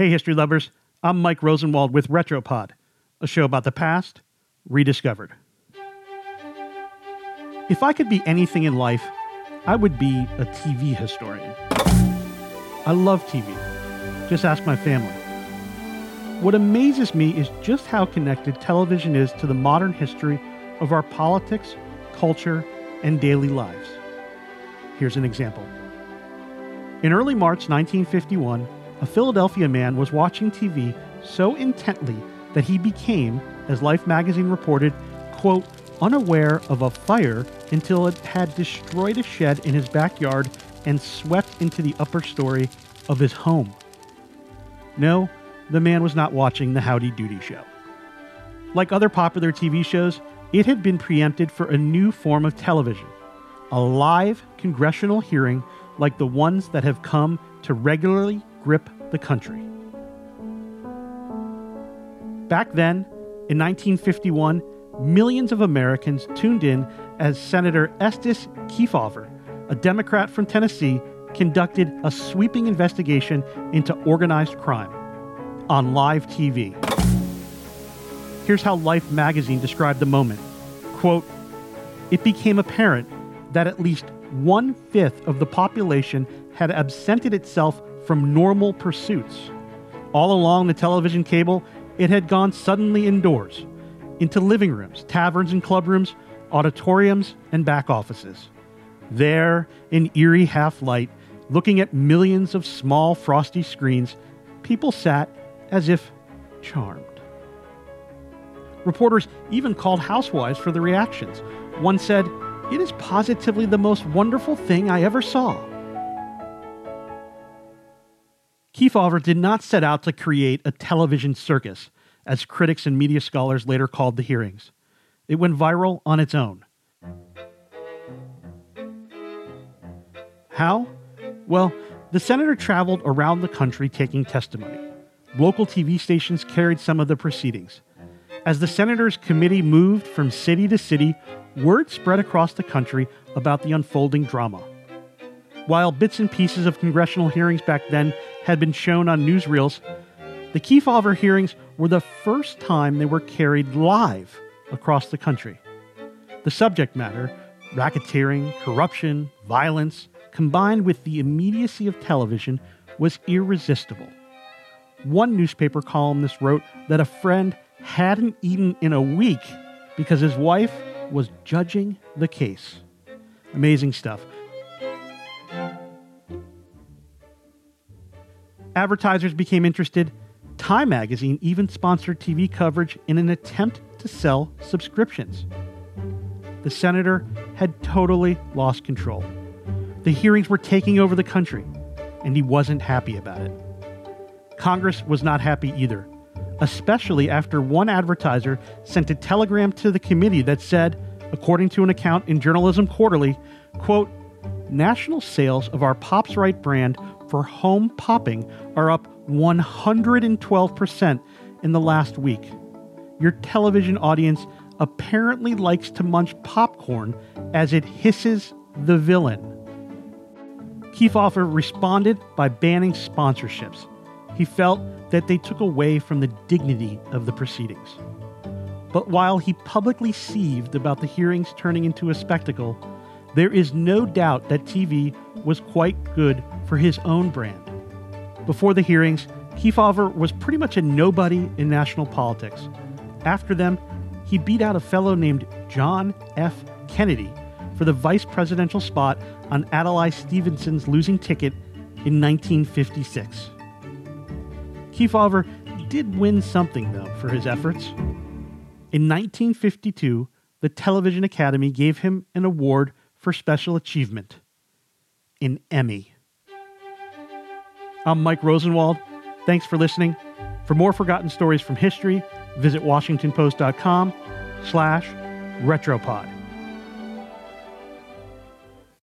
Hey, history lovers. I'm Mike Rosenwald with Retropod, a show about the past rediscovered. If I could be anything in life, I would be a TV historian. I love TV. Just ask my family. What amazes me is just how connected television is to the modern history of our politics, culture, and daily lives. Here's an example. In early March 1951, a Philadelphia man was watching TV so intently that he became, as Life magazine reported, quote, unaware of a fire until it had destroyed a shed in his backyard and swept into the upper story of his home. No, the man was not watching the Howdy Doody show. Like other popular TV shows, it had been preempted for a new form of television a live congressional hearing like the ones that have come to regularly grip the country. Back then, in 1951, millions of Americans tuned in as Senator Estes Kefauver, a Democrat from Tennessee, conducted a sweeping investigation into organized crime on live TV. Here's how Life magazine described the moment. Quote, it became apparent that at least one fifth of the population had absented itself from normal pursuits. All along the television cable, it had gone suddenly indoors, into living rooms, taverns and clubrooms, auditoriums, and back offices. There, in eerie half light, looking at millions of small frosty screens, people sat as if charmed. Reporters even called housewives for the reactions. One said, It is positively the most wonderful thing I ever saw. Kefauver did not set out to create a television circus, as critics and media scholars later called the hearings. It went viral on its own. How? Well, the senator traveled around the country taking testimony. Local TV stations carried some of the proceedings. As the senator's committee moved from city to city, word spread across the country about the unfolding drama. While bits and pieces of congressional hearings back then had been shown on newsreels, the Kefauver hearings were the first time they were carried live across the country. The subject matter, racketeering, corruption, violence, combined with the immediacy of television, was irresistible. One newspaper columnist wrote that a friend hadn't eaten in a week because his wife was judging the case. Amazing stuff. Advertisers became interested. Time magazine even sponsored TV coverage in an attempt to sell subscriptions. The senator had totally lost control. The hearings were taking over the country, and he wasn't happy about it. Congress was not happy either, especially after one advertiser sent a telegram to the committee that said, according to an account in Journalism Quarterly, quote, national sales of our Pops-Rite brand for home popping are up 112% in the last week. Your television audience apparently likes to munch popcorn as it hisses the villain. Kefauver responded by banning sponsorships. He felt that they took away from the dignity of the proceedings. But while he publicly seethed about the hearings turning into a spectacle, there is no doubt that TV was quite good for his own brand. Before the hearings, Kefauver was pretty much a nobody in national politics. After them, he beat out a fellow named John F. Kennedy for the vice presidential spot on Adlai Stevenson's losing ticket in 1956. Kefauver did win something, though, for his efforts. In 1952, the Television Academy gave him an award for special achievement an Emmy. I'm Mike Rosenwald. Thanks for listening. For more forgotten stories from history, visit WashingtonPost.com slash retropod.